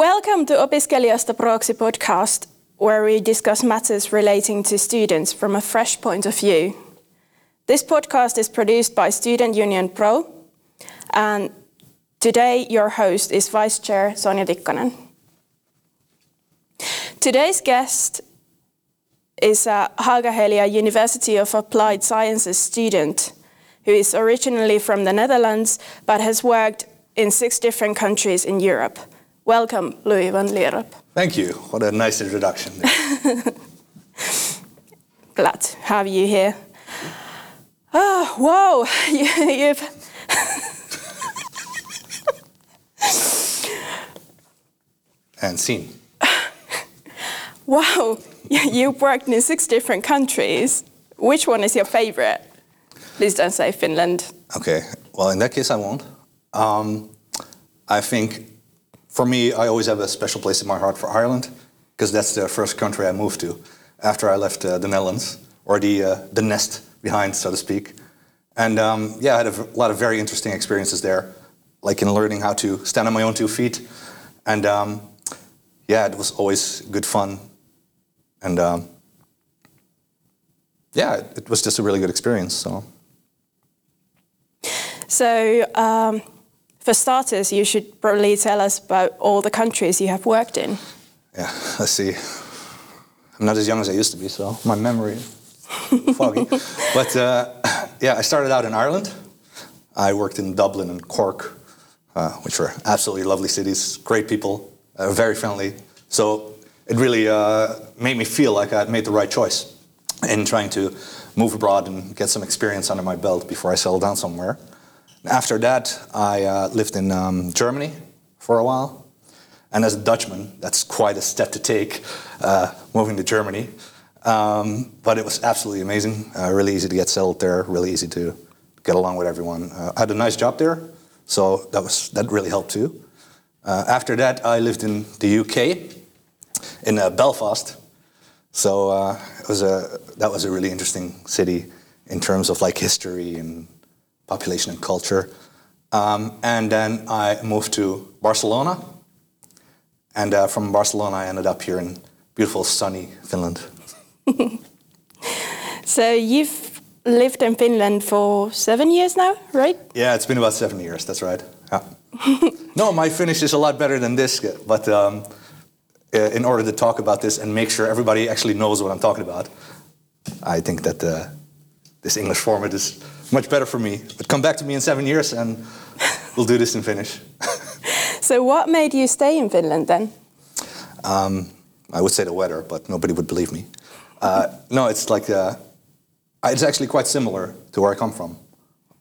Welcome to Opiskelijasta Proxy podcast, where we discuss matters relating to students from a fresh point of view. This podcast is produced by Student Union Pro, and today your host is Vice Chair Sonja Tikkanen. Today's guest is a Haaga-Helia University of Applied Sciences student who is originally from the Netherlands but has worked in six different countries in Europe. Welcome, Louis van Lierop. Thank you. What a nice introduction. Glad to have you here. Oh, whoa, you, have and scene. Wow, you've worked in six different countries. Which one is your favorite? Please don't say Finland. Okay, well, in that case, I won't. Um, I think for me, I always have a special place in my heart for Ireland because that's the first country I moved to after I left uh, the Netherlands or the, uh, the nest behind, so to speak. And um, yeah, I had a lot of very interesting experiences there, like in learning how to stand on my own two feet. And um, yeah, it was always good fun. And um, yeah, it was just a really good experience. So. So, um, for starters, you should probably tell us about all the countries you have worked in. Yeah, let's see. I'm not as young as I used to be, so my memory is foggy. but uh, yeah, I started out in Ireland. I worked in Dublin and Cork, uh, which were absolutely lovely cities, great people, uh, very friendly. So it really uh, made me feel like I had made the right choice in trying to move abroad and get some experience under my belt before I settled down somewhere. After that, I uh, lived in um, Germany for a while. And as a Dutchman, that's quite a step to take, uh, moving to Germany. Um, but it was absolutely amazing. Uh, really easy to get settled there, really easy to get along with everyone. Uh, I had a nice job there, so that, was, that really helped too. Uh, after that, I lived in the UK, in uh, Belfast. So it was a, that was a really interesting city in terms of like history and population and culture. Um, and then I moved to Barcelona. And uh, from Barcelona, I ended up here in beautiful, sunny Finland. so you've lived in Finland for seven years now, right? Yeah, it's been about seven years. That's right. Yeah. no, my Finnish is a lot better than this, but um, uh, in order to talk about this and make sure everybody actually knows what I'm talking about, I think that uh, this English format is much better for me. But come back to me in seven years and we'll do this in Finnish. so, what made you stay in Finland then? Um, I would say the weather, but nobody would believe me. Uh, no, it's like uh, it's actually quite similar to where I come from,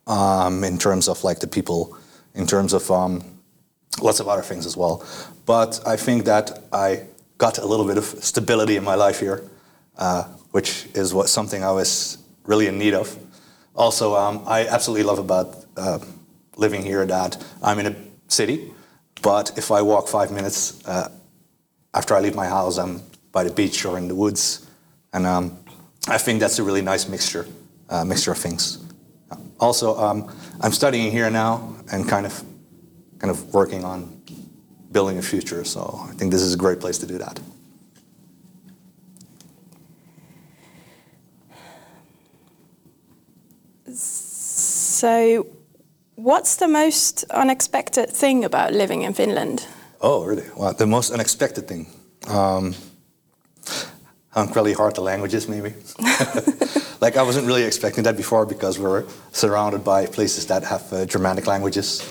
um, in terms of like the people, in terms of um, lots of other things as well. But I think that I got a little bit of stability in my life here, uh, which is what something I was really in need of. Also, um, I absolutely love about uh, living here that I'm in a city, but if I walk five minutes uh, after I leave my house, I'm by the beach or in the woods, and um, I think that's a really nice mixture, uh, mixture of things. Also, um, I'm studying here now and kind of, kind of working on building a future. So I think this is a great place to do that. So, what's the most unexpected thing about living in Finland? Oh, really? Well, the most unexpected thing. Um, I'm really hard the languages, maybe. like, I wasn't really expecting that before because we're surrounded by places that have uh, Germanic languages.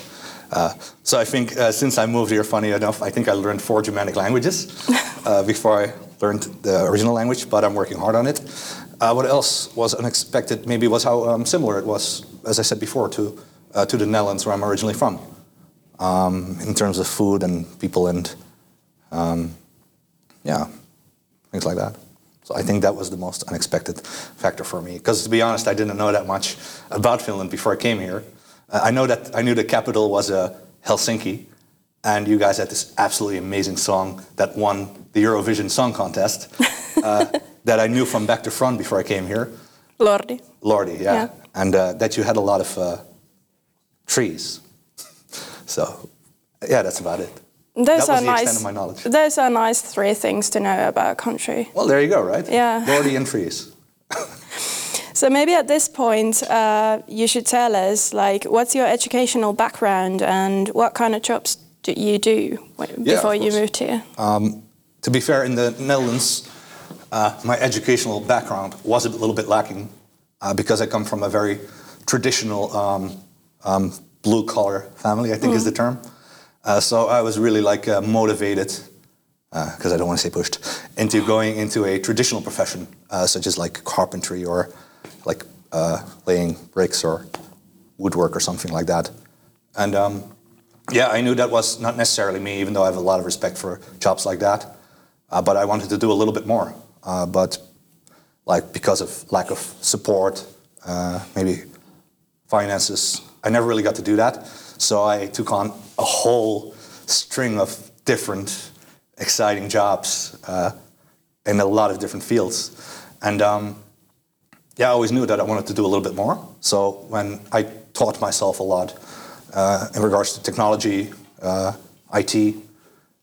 Uh, so I think uh, since I moved here, funny enough, I think I learned four Germanic languages uh, before I learned the original language, but I'm working hard on it. Uh, what else was unexpected maybe was how um, similar it was, as I said before, to, uh, to the Netherlands where I'm originally from, um, in terms of food and people and, um, yeah, things like that. So I think that was the most unexpected factor for me. Because to be honest, I didn't know that much about Finland before I came here. Uh, I know that I knew the capital was uh, Helsinki, and you guys had this absolutely amazing song that won the Eurovision Song Contest. Uh, that I knew from back to front before I came here. Lordi. Lordi, yeah. yeah. And uh, that you had a lot of uh, trees. so, yeah, that's about it. Those that was are the nice. extent of my knowledge. Those are nice three things to know about a country. Well, there you go, right? Yeah. Lordi and trees. So maybe at this point, uh, you should tell us, like, what's your educational background and what kind of jobs do you do Yeah, before you moved here? Um, to be fair, in the Netherlands, uh, my educational background was a little bit lacking uh, because I come from a very traditional um, um, blue collar family, I think is the term. Uh, so I was really like uh, motivated, because I don't want to say pushed, into going into a traditional profession, uh, such as like carpentry or like uh, laying bricks or woodwork or something like that. And um, yeah, I knew that was not necessarily me, even though I have a lot of respect for jobs like that. Uh, but I wanted to do a little bit more. Uh, but like because of lack of support, uh, maybe finances, I never really got to do that. So I took on a whole string of different exciting jobs uh, in a lot of different fields. And um, yeah, I always knew that I wanted to do a little bit more. So when I taught myself a lot uh, in regards to technology, uh, IT,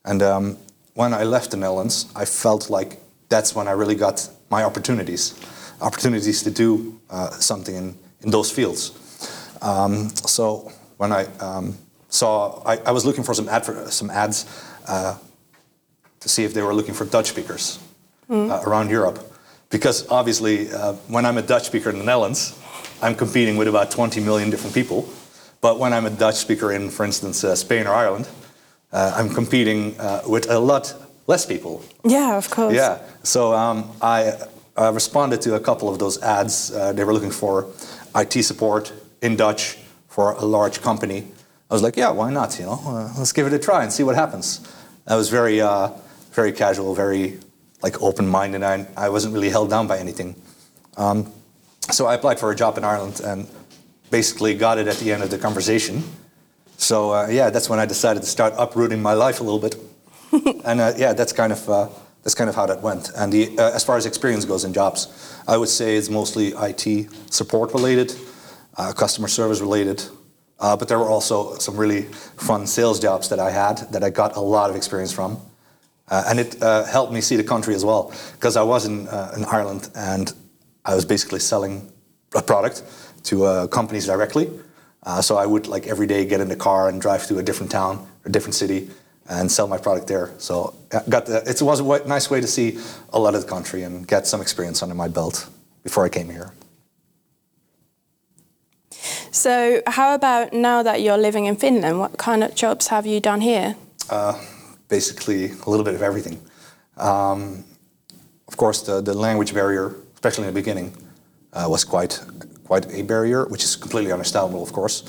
and um, when I left the Netherlands, I felt like that's when I really got my opportunities, opportunities to do uh, something in, in those fields. Um, so when I um, saw, I, I was looking for some, adver- some ads uh, to see if they were looking for Dutch speakers uh, around Europe. Because obviously, uh, when I'm a Dutch speaker in the Netherlands, I'm competing with about 20 million different people. But when I'm a Dutch speaker in, for instance, uh, Spain or Ireland, uh, I'm competing uh, with a lot less people. Yeah, of course. Yeah. So um, I uh, responded to a couple of those ads. Uh, they were looking for IT support in Dutch for a large company. I was like, yeah, why not? You know, uh, let's give it a try and see what happens. I was very, uh, very casual, very like open-minded. I, I wasn't really held down by anything. Um, so I applied for a job in Ireland and basically got it at the end of the conversation. So uh, yeah, that's when I decided to start uprooting my life a little bit. and uh, yeah, that's kind of uh, that's kind of how that went. And the, uh, as far as experience goes in jobs, I would say it's mostly IT support related, uh, customer service related. Uh, but there were also some really fun sales jobs that I had that I got a lot of experience from. Uh, and it helped me see the country as well, because I was in, in Ireland and I was basically selling a product to companies directly. So I would like every day get in the car and drive to a different town a different city and sell my product there. So got the, it was a nice way to see a lot of the country and get some experience under my belt before I came here. So, how about now that you're living in Finland? What kind of jobs have you done here? basically a little bit of everything. Um, of course, the, the language barrier, especially in the beginning, uh, was quite quite a barrier, which is completely understandable, of course.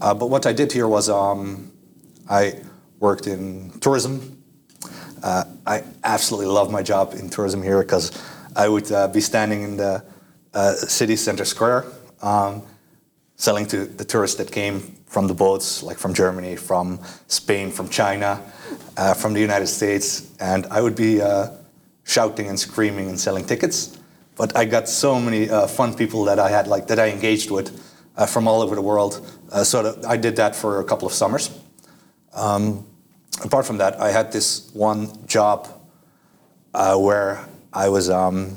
Uh, but what I did here was um, I worked in tourism. Uh, I absolutely love my job in tourism here because I would uh, be standing in the uh, city center square um, selling to the tourists that came from the boats, like from Germany, from Spain, from China, uh, from the United States, and I would be uh, shouting and screaming and selling tickets. But I got so many fun people that I had, like that I engaged with, from all over the world. So that I did that for a couple of summers. Um, apart from that, I had this one job uh, where I was um,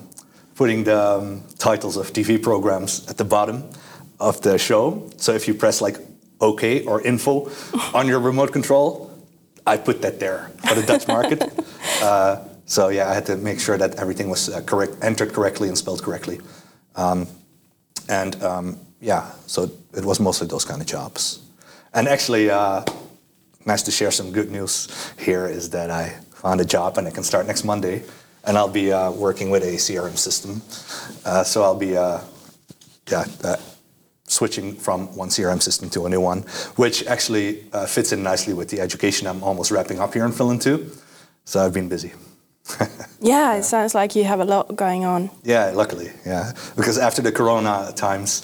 putting the um, titles of TV programs at the bottom of the show. So if you press like OK or info on your remote control, I put that there for the Dutch market. Uh, so yeah, I had to make sure that everything was uh, correct, entered correctly and spelled correctly. Um, and um, yeah, so it was mostly those kind of jobs. And actually, uh, nice to share some good news here is that I found a job and I can start next Monday. And I'll be uh, working with a CRM system. Uh, so I'll be uh, yeah, uh, switching from one CRM system to a new one, which actually uh, fits in nicely with the education I'm almost wrapping up here in Finland too. So I've been busy. Yeah, it sounds like you have a lot going on. Yeah, luckily, yeah. Because after the Corona times,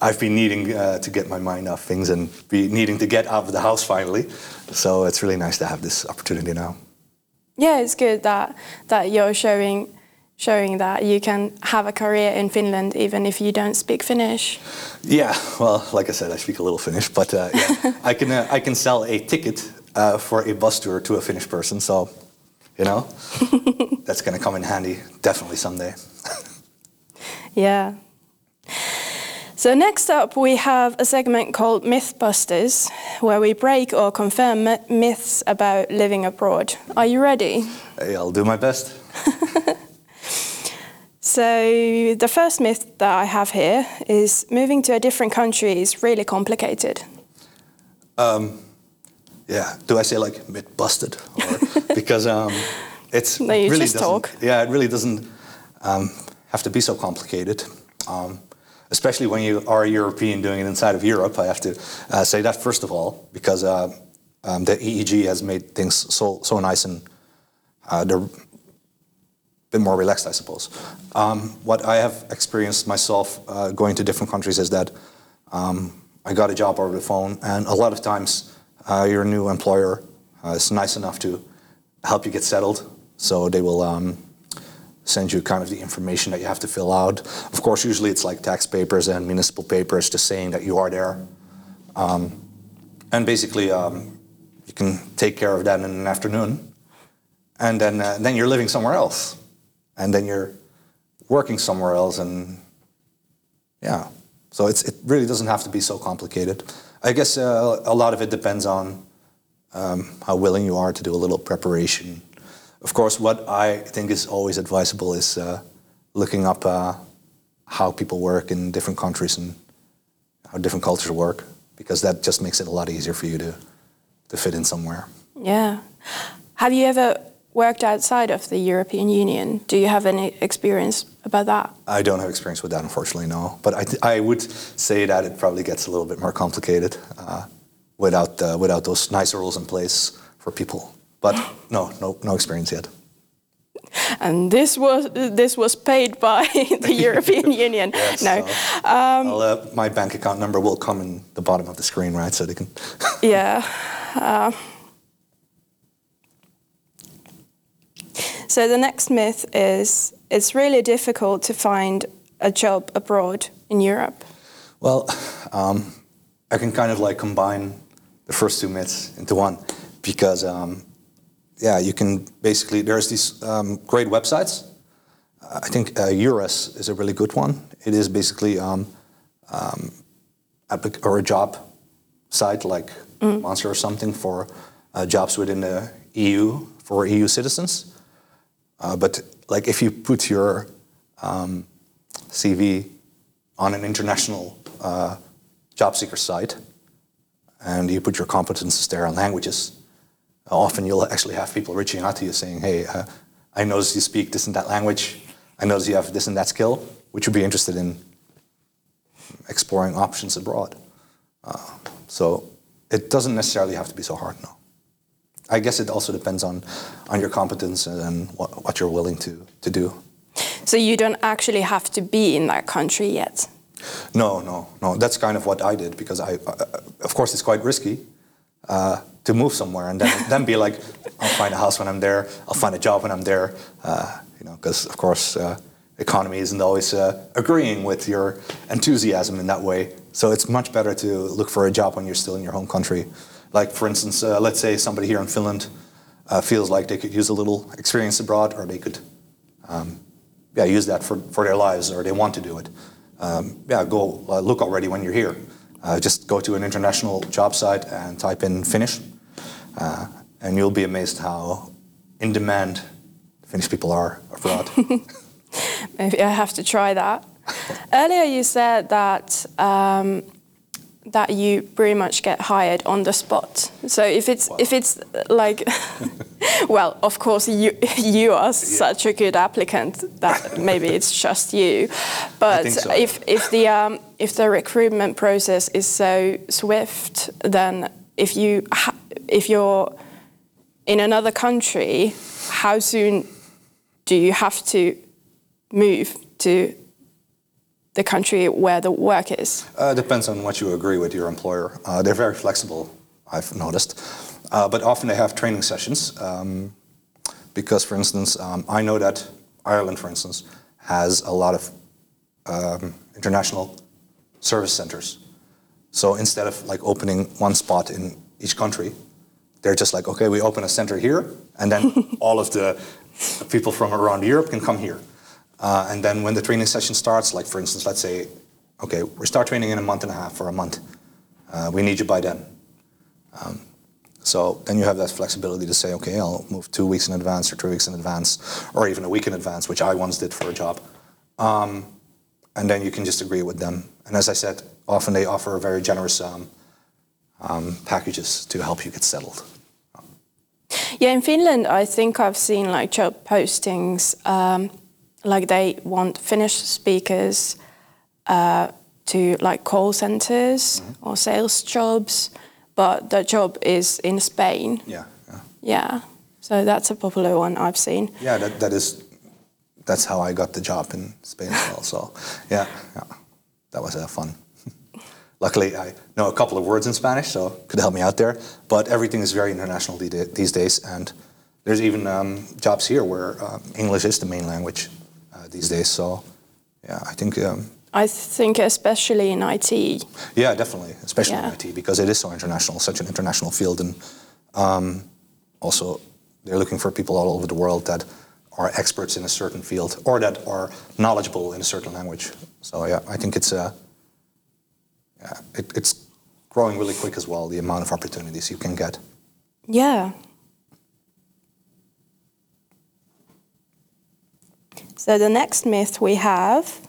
I've been needing uh, to get my mind off things and be needing to get out of the house finally. So it's really nice to have this opportunity now. Yeah, it's good that that you're showing showing that you can have a career in Finland even if you don't speak Finnish. Yeah, well, like I said, I speak a little Finnish, but uh, yeah, I can uh, I can sell a ticket uh, for a bus tour to a Finnish person. So, you know, that's going to come in handy definitely someday. yeah. So next up, we have a segment called Mythbusters, where we break or confirm myths about living abroad. Are you ready? Hey, I'll do my best. so the first myth that I have here is moving to a different country is really complicated. Um, yeah. Do I say like myth busted? Or, because um, it's no, you really just talk. Yeah, it really doesn't um, have to be so complicated. Um, especially when you are a European doing it inside of Europe. I have to uh, say that first of all, because uh, um, the EEG has made things so so nice and uh, they're a bit more relaxed, I suppose. Um, what I have experienced myself uh, going to different countries is that um, I got a job over the phone, and a lot of times uh, your new employer uh, is nice enough to help you get settled, so they will. Send you kind of the information that you have to fill out. Of course, usually it's like tax papers and municipal papers just saying that you are there. Um, and basically, um, you can take care of that in an afternoon. And then, uh, then you're living somewhere else. And then you're working somewhere else. And yeah, so it's, it really doesn't have to be so complicated. I guess uh, a lot of it depends on um, how willing you are to do a little preparation of course, what I think is always advisable is uh, looking up uh, how people work in different countries and how different cultures work, because that just makes it a lot easier for you to, to fit in somewhere. Yeah. Have you ever worked outside of the European Union? Do you have any experience about that? I don't have experience with that, unfortunately, no. But I, I would say that it probably gets a little bit more complicated uh, without, uh, without those nice rules in place for people but no, no, no experience yet. And this was this was paid by the European Union. Yes, no, so um, uh, my bank account number will come in the bottom of the screen, right? So they can. yeah. Uh, so the next myth is it's really difficult to find a job abroad in Europe. Well, um, I can kind of like combine the first two myths into one because um, yeah, you can basically, there's these um, great websites. I think uh, EURES is a really good one. It is basically um, um, or a job site like mm. Monster or something for uh, jobs within the EU for EU citizens. Uh, but like if you put your um, CV on an international uh, job seeker site and you put your competences there on languages, often you'll actually have people reaching out to you saying, hey, uh, I notice you speak this and that language. I notice you have this and that skill. Which would you be interested in exploring options abroad? Uh, so it doesn't necessarily have to be so hard, no. I guess it also depends on, on your competence and what, what you're willing to, to do. So you don't actually have to be in that country yet? No, no, no. That's kind of what I did because I, uh, of course, it's quite risky. Uh, to move somewhere and then, then be like, I'll find a house when I'm there, I'll find a job when I'm there, uh, you know, because of course uh, economy isn't always uh, agreeing with your enthusiasm in that way. So it's much better to look for a job when you're still in your home country. Like for instance, uh, let's say somebody here in Finland uh, feels like they could use a little experience abroad, or they could, um, yeah, use that for, for their lives, or they want to do it. Um, yeah, go uh, look already when you're here. just go to an international job site and type in Finnish uh, and you'll be amazed how in demand Finnish people are abroad. Maybe I have to try that. Earlier, you said that um, that you pretty much get hired on the spot. So if it's wow. if it's like, well, of course you you are yeah. such a good applicant that maybe it's just you, but so, if if the um, if the recruitment process is so swift, then if you if you're in another country, how soon do you have to move to the country where the work is? Uh, depends on what you agree with your employer. Uh, they're very flexible, I've noticed. Uh, but often they have training sessions. Um, because, for instance, um, I know that Ireland, for instance, has a lot of um, international service centers. So instead of like opening one spot in each country, they're just like, okay, we open a center here, and then all of the people from around Europe can come here. Uh, and then when the training session starts, like for instance, let's say, okay, we start training in a month and a half or a month. Uh, we need you by then. Um, so then you have that flexibility to say, okay, I'll move two weeks in advance or three weeks in advance, or even a week in advance, which I once did for a job. Um, and then you can just agree with them. And as I said, often they offer a very generous um, um, packages to help you get settled. Yeah, in Finland, I think I've seen like job postings, um, like they want Finnish speakers uh, to like call centers mm-hmm. or sales jobs, but the job is in Spain. Yeah, yeah. Yeah, so that's a popular one I've seen. Yeah, that, that is, that's how I got the job in Spain as well. So yeah, yeah, that was uh, fun. Luckily, I know a couple of words in Spanish, so could help me out there. But everything is very international these days, and there's even um, jobs here where uh, English is the main language uh, these days. So, yeah, I think. Um, I think especially in IT. Yeah, definitely, especially yeah. in IT because it is so international, such an international field, and um, also they're looking for people all over the world that are experts in a certain field or that are knowledgeable in a certain language. So yeah, I think it's a uh, it, it's growing really quick as well, the amount of opportunities you can get. Yeah. So the next myth we have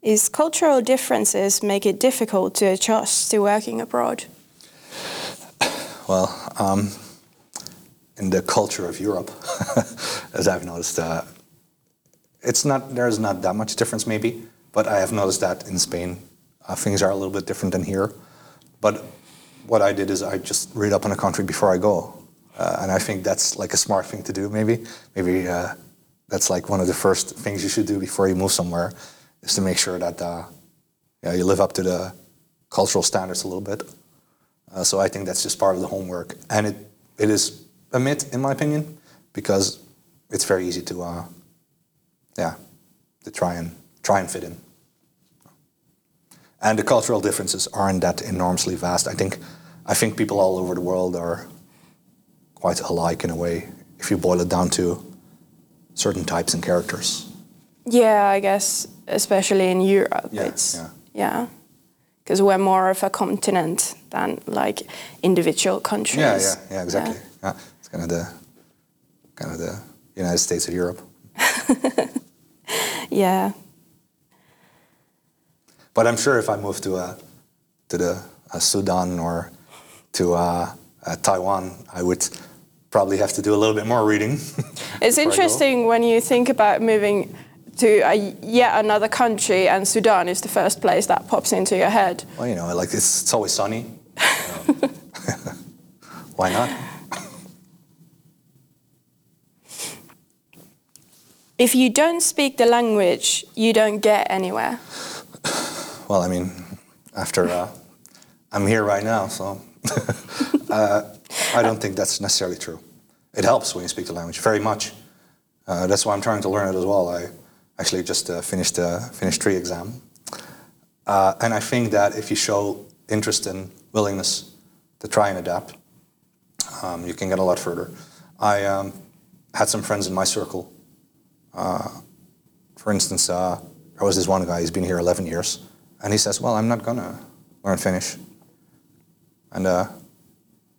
is cultural differences make it difficult to adjust to working abroad. Well, um, in the culture of Europe, as I've noticed, uh, it's not there's not that much difference maybe, but I have noticed that in Spain uh, things are a little bit different than here. But what I did is I just read up on a country before I go. Uh, and I think that's like a smart thing to do, maybe. Maybe uh, that's like one of the first things you should do before you move somewhere is to make sure that uh, you, you live up to the cultural standards a little bit. Uh, so I think that's just part of the homework. And it, it is a myth, in my opinion, because it's very easy to, uh, yeah, to try and try and fit in. And the cultural differences aren't that enormously vast. I think, I think people all over the world are quite alike in a way, if you boil it down to certain types and characters. Yeah, I guess, especially in Europe, yeah, it's yeah, because yeah. we're more of a continent than like individual countries. Yeah, yeah, yeah, exactly. Yeah. yeah. It's kind of the kind of the United States of Europe. yeah. But I'm sure if I move to uh, to the uh, Sudan or to uh, uh, Taiwan, I would probably have to do a little bit more reading. it's interesting when you think about moving to a, yet another country, and Sudan is the first place that pops into your head. Well, you know, like it's, it's always sunny. Why not? If you don't speak the language, you don't get anywhere. Well, I mean, after uh, I'm here right now, so uh, I don't think that's necessarily true. It helps when you speak the language very much. Uh, that's why I'm trying to learn it as well. I actually just uh, finished the finished TREE exam, uh, and I think that if you show interest and willingness to try and adapt, um, you can get a lot further. I um, had some friends in my circle. Uh, for instance, there was this one guy. He's been here 11 years and he says, Well, I'm not going to learn Finnish. And uh,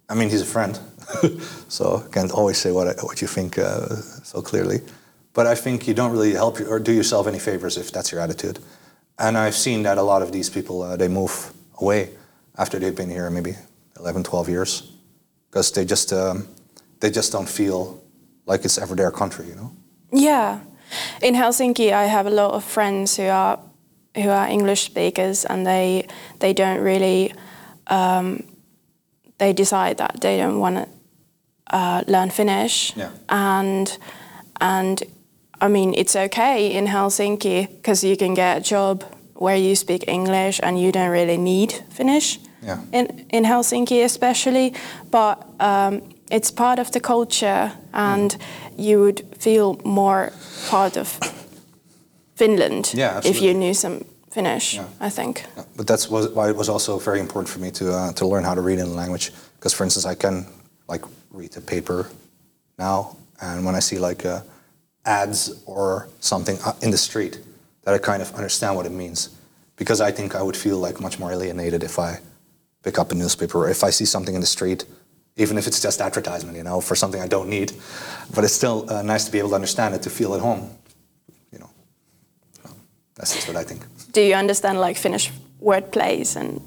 I mean, he's a friend, so can't always say what, I, what you think uh, so clearly. But I think you don't really help you or do yourself any favors if that's your attitude. And I've seen that a lot of these people, uh, they move away after they've been here maybe 11, 12 years because they just, um, they just don't feel like it's ever their country, you know? Yeah. In Helsinki, I have a lot of friends who are who are English speakers and they they don't really um, they decide that they don't want to uh, learn Finnish yeah. and and I mean it's okay in Helsinki because you can get a job where you speak English and you don't really need Finnish yeah. in in Helsinki especially but um, it's part of the culture and mm. you would feel more part of Finland yeah, if you knew some Finnish, yeah. I think. Yeah. But that's why it was also very important for me to uh, to learn how to read in the language. Because, for instance, I can like read a paper now, and when I see like uh, ads or something uh, in the street, that I kind of understand what it means, because I think I would feel like much more alienated if I pick up a newspaper or if I see something in the street, even if it's just advertisement, you know, for something I don't need. But it's still uh, nice to be able to understand it, to feel at home, you know. So that's just what I think. Do you understand like Finnish wordplays and?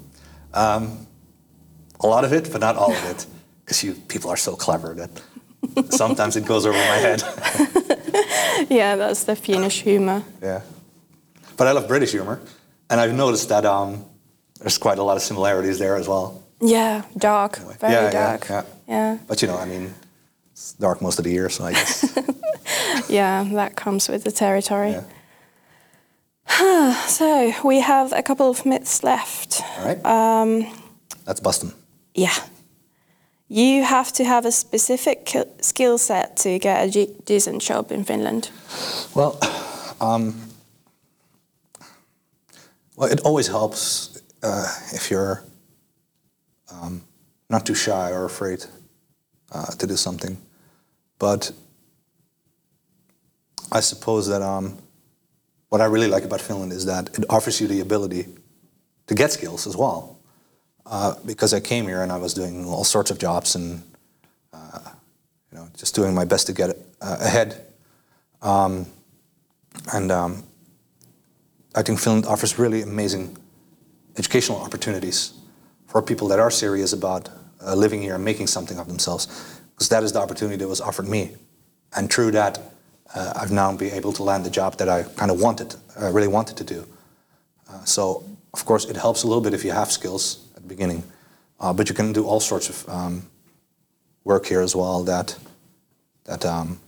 A lot of it, but not all of it, because you people are so clever that sometimes it goes over my head. Yeah, that's the Finnish humor. Yeah. But I love British humor, and I've noticed that um, there's quite a lot of similarities there as well. Yeah, dark, very yeah, dark. Yeah, yeah, But you know, I mean, it's dark most of the year, so I guess. yeah, that comes with the territory. yeah. So we have a couple of myths left. All right. Um, Let's bust them. Yeah. You have to have a specific skill set to get a decent job in Finland. Well, um, well, it always helps uh, if you're um, not too shy or afraid uh, to do something. But I suppose that um, what I really like about Finland is that it offers you the ability to get skills as well. Uh, because I came here and I was doing all sorts of jobs and uh, you know just doing my best to get uh, ahead. And um, I think Finland offers really amazing educational opportunities for people that are serious about uh, living here and making something of themselves, because that is the opportunity that was offered me. And through that, uh, I've now been able to land the job that I kind of wanted, uh, really wanted to do. Uh, so, of course, it helps a little bit if you have skills at the beginning, uh, but you can do all sorts of um, work here as well that that um,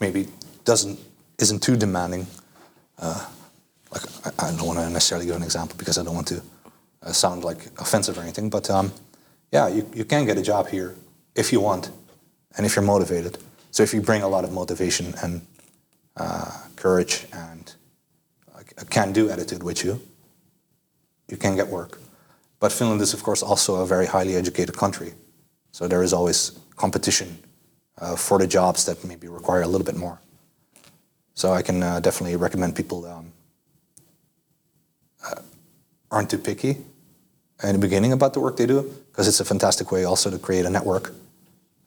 maybe doesn't isn't too demanding. Uh, like I, I don't want to necessarily give an example because I don't want to uh, sound like offensive or anything. But um, yeah, you, you can get a job here if you want and if you're motivated. So if you bring a lot of motivation and uh, courage and a can-do attitude with you, you can get work. But Finland is, of course, also a very highly educated country. So there is always competition uh, for the jobs that maybe require a little bit more. So I can uh, definitely recommend people um, uh, aren't too picky in the beginning about the work they do, because it's a fantastic way also to create a network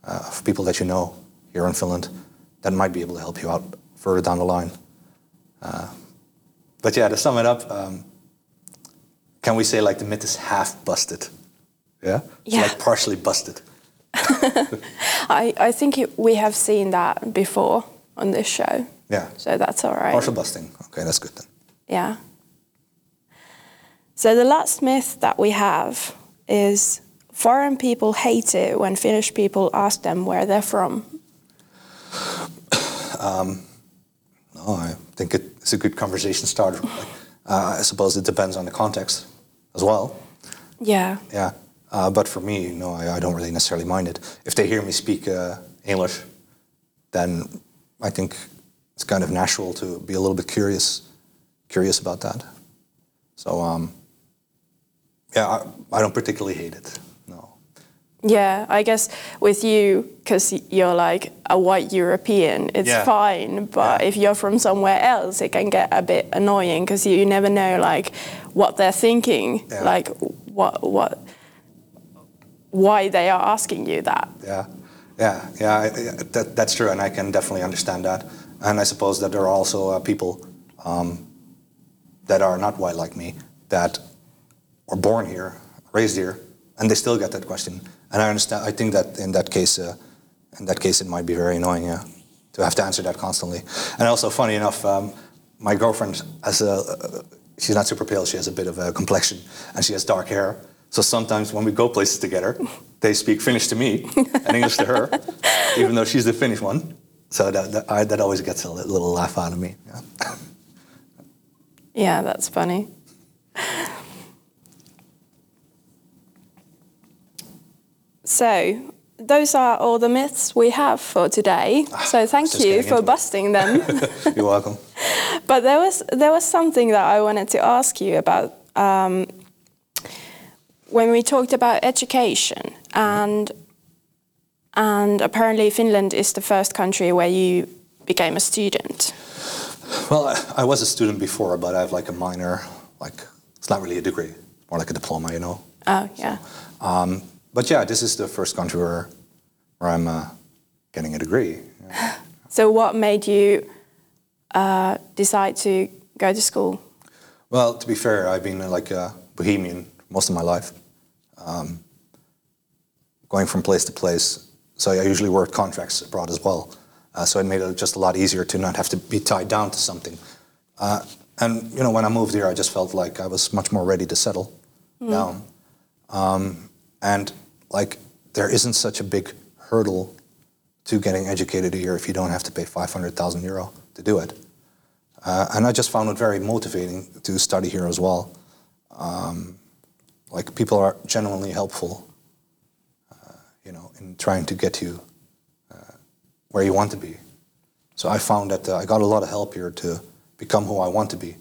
uh, of people that you know here in Finland that might be able to help you out further down the line. Uh, but yeah, to sum it up, um, can we say like the myth is half busted? Yeah? Yeah. like partially busted. I, I think it, we have seen that before on this show. Yeah. So that's all right. Partial busting. Okay, that's good then. Yeah. So the last myth that we have is foreign people hate it when Finnish people ask them where they're from. No, I think it- it's a good conversation starter. Uh, I suppose it depends on the context as well. Yeah. Yeah. Uh, but for me, no, I, I don't really necessarily mind it. If they hear me speak uh, English, then I think it's kind of natural to be a little bit curious, curious about that. So, um, yeah, I, I don't particularly hate it. Yeah, I guess with you, because you're like a white European, it's Yeah. fine. But Yeah. if you're from somewhere else, it can get a bit annoying because you never know like what they're thinking, Yeah. like what what why they are asking you that. Yeah, yeah, yeah. That, that's true, and I can definitely understand that. And I suppose that there are also uh, people um, that are not white like me that were born here, raised here, and they still get that question. And I understand. I think that in that case, uh, in that case, it might be very annoying, yeah, to have to answer that constantly. And also, funny enough, um, my girlfriend has a. Uh, she's not super pale. She has a bit of a complexion, and she has dark hair. So sometimes when we go places together, they speak Finnish to me and English to her, even though she's the Finnish one. So that that, I, that always gets a little laugh out of me. Yeah. Yeah, that's funny. So, those are all the myths we have for today. So, thank you for busting them. You're welcome. but there was there was something that I wanted to ask you about um, when we talked about education, and and apparently Finland is the first country where you became a student. Well, I, I was a student before, but I have like a minor, like it's not really a degree, more like a diploma, you know. Oh, yeah. Um, but yeah, this is the first country where, where I'm uh, getting a degree. Yeah. So, what made you uh, decide to go to school? Well, to be fair, I've been uh, like a bohemian most of my life, um, going from place to place. So I usually worked contracts abroad as well. Uh, so it made it just a lot easier to not have to be tied down to something. Uh, and you know, when I moved here, I just felt like I was much more ready to settle down. Um, and like, there isn't such a big hurdle to getting educated here if you don't have to pay 500,000 euro to do it. Uh, and I just found it very motivating to study here as well. Um, like people are genuinely helpful, uh, you know, in trying to get you uh, where you want to be. So I found that uh, I got a lot of help here to become who I want to be.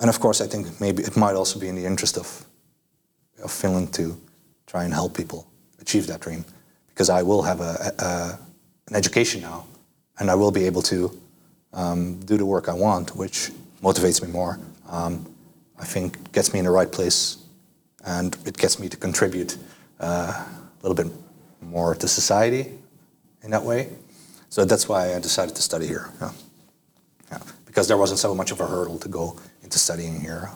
And of course, I think maybe it might also be in the interest of, of Finland to try and help people achieve that dream, because I will have a, a an education now, and I will be able to um, do the work I want, which motivates me more. Um, I think gets me in the right place, and it gets me to contribute uh, a little bit more to society in that way. So that's why I decided to study here. Yeah. Yeah. Because there wasn't so much of a hurdle to go into studying here.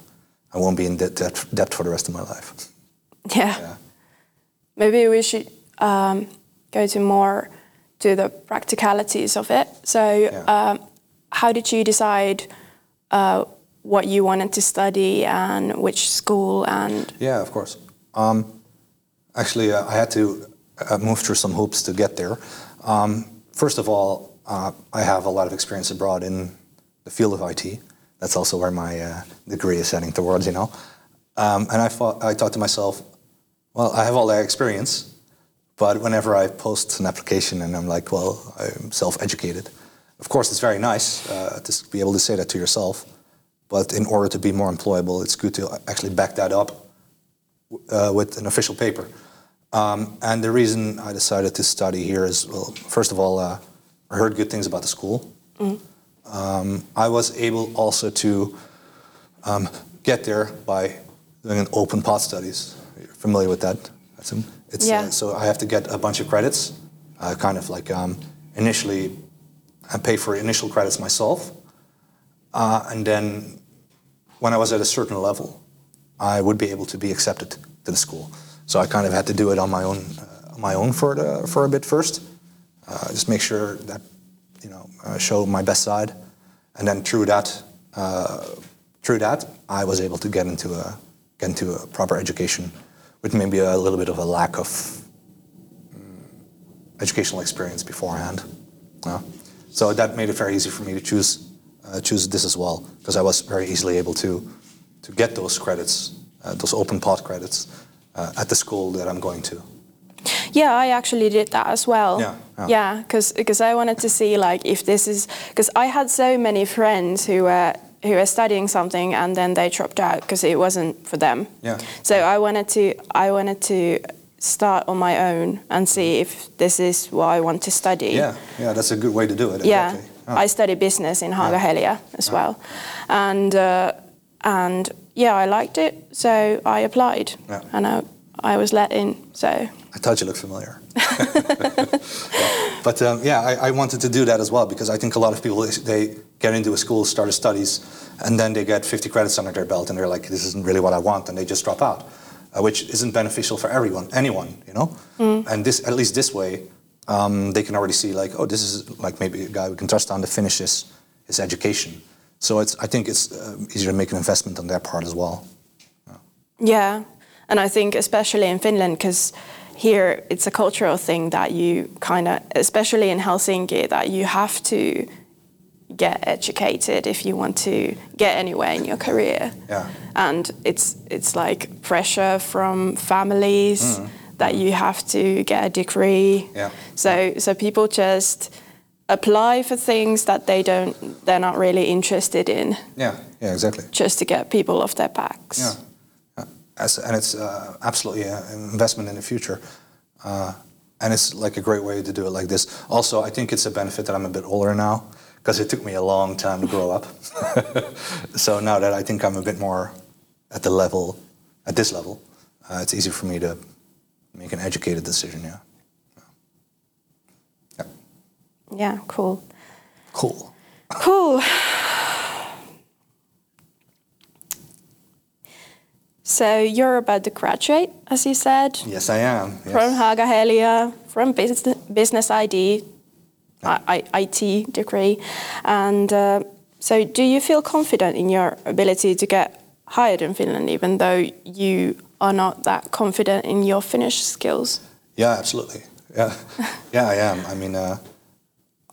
I won't be in debt, debt, debt for the rest of my life. Yeah. Yeah. Maybe we should um, go to more to the practicalities of it. So, um, how did you decide uh, what you wanted to study and which school and? Yeah, of course. Um, actually, uh, I had to uh, move through some hoops to get there. Um, first of all, uh, I have a lot of experience abroad in the field of IT. That's also where my uh, degree is heading towards, you know. Um, and I thought, I thought to myself, well, I have all that experience, but whenever I post an application and I'm like, well, I'm self-educated, of course it's very nice uh, to be able to say that to yourself, but in order to be more employable, it's good to actually back that up uh, with an official paper. Um, and the reason I decided to study here is, well, first of all, uh, I heard good things about the school. Um, I was able also to um, get there by doing an open path studies. Familiar with that? It's, Yeah. uh, so I have to get a bunch of credits, uh, kind of like um, initially, I pay for initial credits myself, uh, and then when I was at a certain level, I would be able to be accepted to the school. So I kind of had to do it on my own, uh, on my own for the, for a bit first, uh, just make sure that you know uh, show my best side, and then through that, uh, through that, I was able to get into a get into a proper education, with maybe a little bit of a lack of mm, educational experience beforehand. Yeah. So that made it very easy for me to choose uh, choose this as well, because I was very easily able to to get those credits, uh, those open path credits, uh, at the school that I'm going to. Yeah, I actually did that as well. Yeah, yeah. Yeah, because I wanted to see like if this is because I had so many friends who were who were studying something and then they dropped out because it wasn't for them. Yeah. So I wanted to I wanted to start on my own and see if this is what I want to study. Yeah, yeah, that's a good way to do it. Yeah, Exactly. Yeah. I studied business in Haaga-Helia as well, and uh, and yeah, I liked it, so I applied, Yeah. and I, I was let in. So I thought you looked familiar. but um, yeah, I, I wanted to do that as well because I think a lot of people they get into a school, start studies, and then they get 50 credits under their belt, and they're like, "This isn't really what I want," and they just drop out, uh, which isn't beneficial for everyone, anyone, you know. And this, at least this way, um, they can already see like, "Oh, this is like maybe a guy we can trust on to finish his his education." So it's, I think it's uh, easier to make an investment on their part as well. Yeah, and I think especially in Finland, because here it's a cultural thing that you kind of, especially in Helsinki, that you have to get educated if you want to get anywhere in your career. Yeah. And it's it's like pressure from families mm-hmm. that you have to get a degree. Yeah. So so people just apply for things that they don't they're not really interested in Yeah, yeah, exactly. just to get people off their backs. Yeah. As, and it's uh, absolutely an investment in the future. Uh, and it's like a great way to do it like this. Also, I think it's a benefit that I'm a bit older now because it took me a long time to grow up. so now that I think I'm a bit more at the level, at this level, uh, it's easy for me to make an educated decision. Yeah. Yeah. Yeah, cool. Cool. Cool. So you're about to graduate, as you said, Yes, I am. Yes. from Haaga-Helia, from business, business ID, I, I, IT degree. And uh, so do you feel confident in your ability to get hired in Finland, even though you are not that confident in your Finnish skills? Yeah, absolutely. Yeah, yeah, I am. I mean, uh,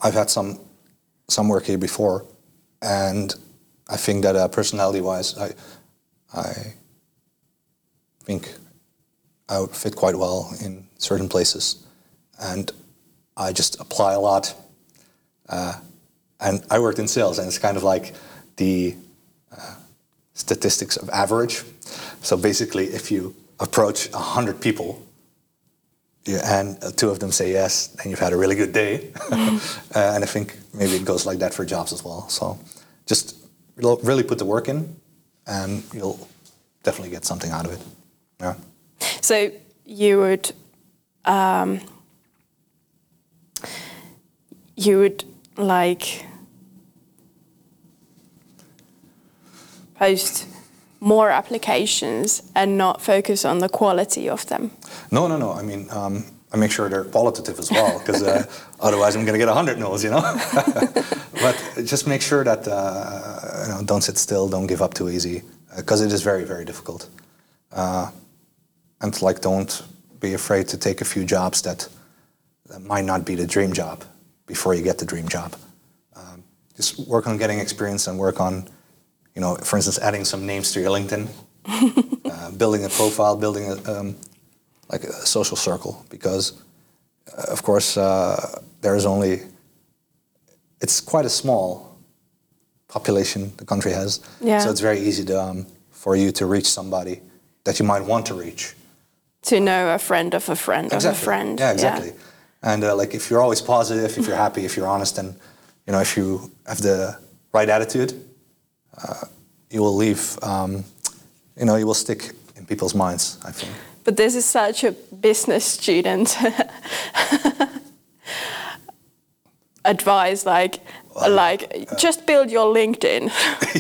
I've had some some work here before, and I think that uh, personality-wise, I I think I would fit quite well in certain places, and I just apply a lot. Uh, and I worked in sales, and it's kind of like the uh, statistics of average. So basically, if you approach hundred people yeah, and two of them say yes, then you've had a really good day. uh, and I think maybe it goes like that for jobs as well. So just really put the work in, and you'll definitely get something out of it. Yeah. So you would um, you would like post more applications and not focus on the quality of them. No, no, no. I mean, um, I make sure they're qualitative as well, because uh, otherwise I'm going to get 100 no's, you know? but just make sure that, uh, you know, don't sit still, don't give up too easy, because it is very, very difficult. Uh, and like, don't be afraid to take a few jobs that, that might not be the dream job before you get the dream job. Um, just work on getting experience and work on, you know, for instance, adding some names to your LinkedIn, uh, building a profile, building a, um, like a social circle, because uh, of course uh, there is only, it's quite a small population the country has, Yeah. so it's very easy to, um, for you to reach somebody that you might want to reach. To know a friend of a friend of a friend. Yeah, exactly. And uh, like if you're always positive, if you're happy, if you're honest, and you know if you have the right attitude, uh, you will leave. Um, you know, you will stick in people's minds. I think. But this is such a business student advice like like just build your LinkedIn.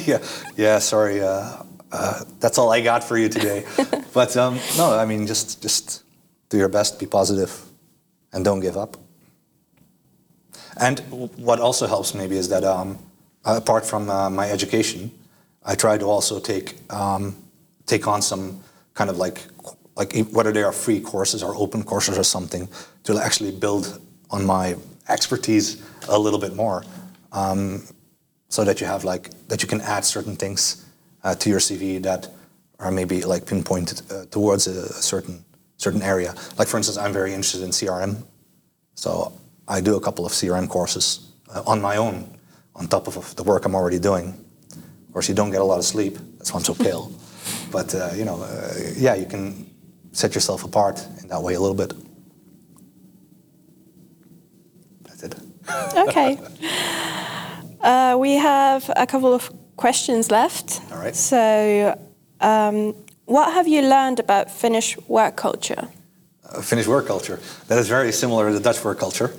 yeah, yeah. Sorry, uh, uh, that's all I got for you today. but um, no, I mean, just just do your best, be positive, and don't give up. And what also helps maybe is that um, apart from uh, my education, I try to also take um, take on some kind of like like whether they are free courses or open courses or something to actually build on my expertise a little bit more, um, so that you have like that you can add certain things uh, to your CV that are maybe like pinpointed uh, towards a, a certain certain area. Like for instance, I'm very interested in CRM, so I do a couple of CRM courses uh, on my own, on top of, of the work I'm already doing. Of course, you don't get a lot of sleep. That's why I'm so pale. But uh, you know, uh, yeah, you can set yourself apart in that way a little bit. That's it. okay. Uh, we have a couple of questions left. All right. So, um, what have you learned about Finnish work culture? uh, Finnish work culture. That is very similar to the Dutch work culture.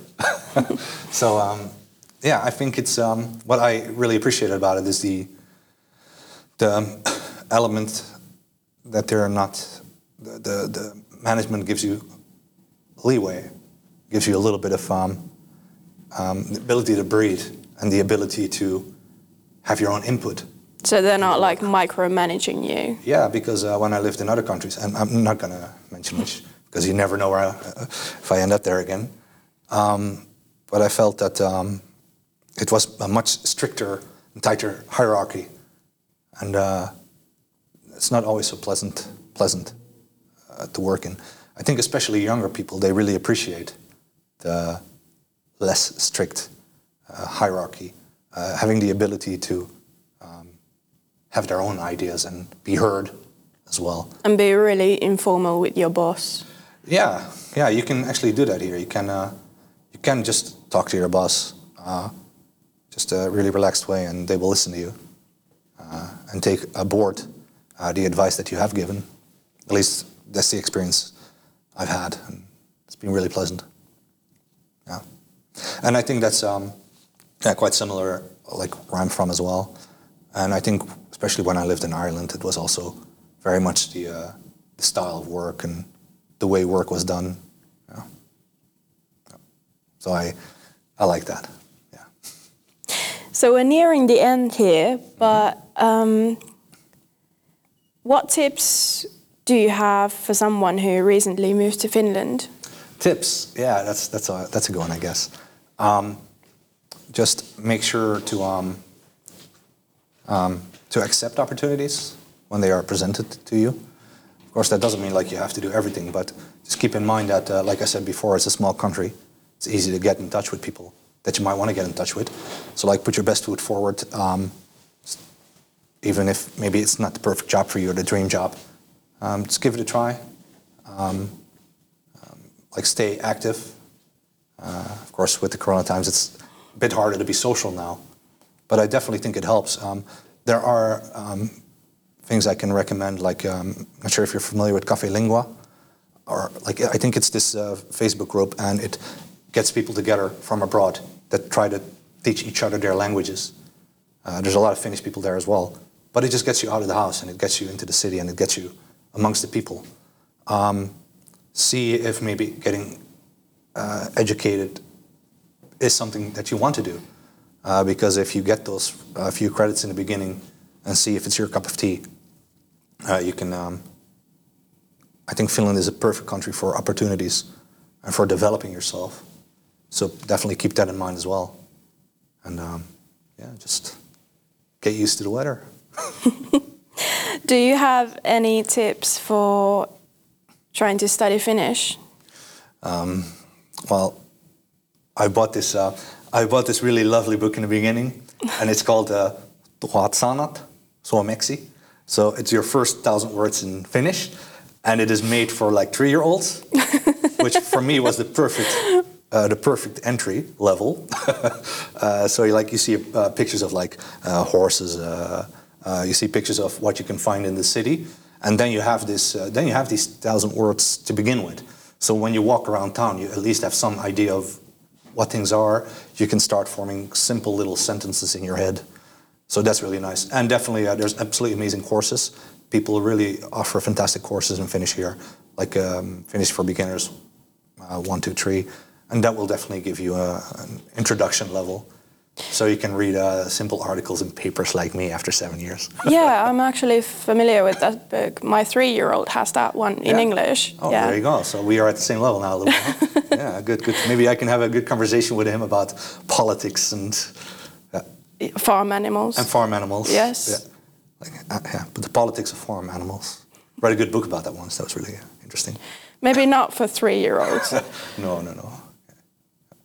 so um, yeah, I think it's um, what I really appreciated about it is the the um, element that they're not the, the the management gives you leeway, gives you a little bit of um, um, the ability to breathe and the ability to have your own input. So they're not like micromanaging you. Yeah, because uh, when I lived in other countries, and I'm not to mention which, because you never know where I, if I end up there again. Um, but I felt that um, it was a much stricter and tighter hierarchy, and uh, it's not always so pleasant pleasant uh, to work in. I think especially younger people they really appreciate the less strict uh, hierarchy, uh, having the ability to have their own ideas and be heard as well. And be really informal with your boss. Yeah, yeah, you can actually do that here. You can, uh, you can just talk to your boss, uh, just a really relaxed way, and they will listen to you uh, and take aboard uh, the advice that you have given. At least that's the experience I've had, and it's been really pleasant. Yeah, and I think that's um, yeah, quite similar, like where I'm from as well. And I think, especially when I lived in Ireland, it was also very much the, uh, the style of work and the way work was done. Yeah. So I, I like that. Yeah. So we're nearing the end here, but um, what tips do you have for someone who recently moved to Finland? Tips, yeah, that's that's a that's a good one, I guess. Um, just make sure to um, um, to accept opportunities when they are presented to you. Of course, that doesn't mean like you have to do everything, but just keep in mind that, uh, like I said before, it's a small country. It's easy to get in touch with people that you might want to get in touch with. So, like, put your best foot forward, um, even if maybe it's not the perfect job for you or the dream job. Um, just give it a try. Um, um, like, stay active. Uh, of course, with the Corona times, it's a bit harder to be social now, but I definitely think it helps. Um, there are um, things I can recommend, like um, I'm not sure if you're familiar with Cafe Lingua, or like I think it's this uh, Facebook group, and it gets people together from abroad that try to teach each other their languages. Uh, there's a lot of Finnish people there as well, but it just gets you out of the house and it gets you into the city and it gets you amongst the people. Um, see if maybe getting uh, educated is something that you want to do. Uh, because if you get those uh, few credits in the beginning and see if it's your cup of tea, uh, you can. Um, I think Finland is a perfect country for opportunities and for developing yourself. So definitely keep that in mind as well. And um, yeah, just get used to the weather. Do you have any tips for trying to study Finnish? Um, well, I bought this. Uh, I bought this really lovely book in the beginning, and it's called uh, sanat suomeksi. So it's your first thousand words in Finnish, and it is made for like three-year-olds, which for me was the perfect, uh, the perfect entry level. uh, so you like you see uh, pictures of like uh, horses, uh, uh, you see pictures of what you can find in the city, and then you have this, uh, then you have these thousand words to begin with. So when you walk around town, you at least have some idea of what things are. You can start forming simple little sentences in your head. So that's really nice. And definitely, uh, there's absolutely amazing courses. People really offer fantastic courses in Finnish here, like um, Finnish for beginners, uh, one, two, three, and that will definitely give you a, an introduction level. So you can read uh, simple articles in papers like me after seven years. yeah, I'm actually familiar with that book. My three-year-old has that one in Yeah. English. Oh, yeah. there you go. So we are at the same level now. Yeah, good, good. Maybe I can have a good conversation with him about politics and Farm animals. and farm animals. Yes. Yeah. Like, uh, yeah, but the politics of farm animals. Read a good book about that once. That was really uh, interesting. Maybe not for three-year-olds. No, no, no.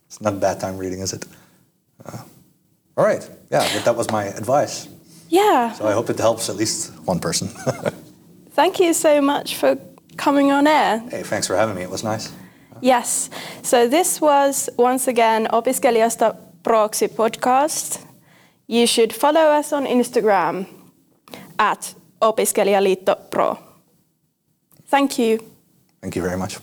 It's not a bad time reading, is it? Uh, all right. Yeah, but that was my advice. yeah. So I hope it helps at least one person. Thank you so much for coming on air. hey, thanks for having me. It was nice. Yes. So this was once again Opiskelijasta Proxy podcast. You should follow us on Instagram at Opiskelijaliitto Pro. Thank you. Thank you very much.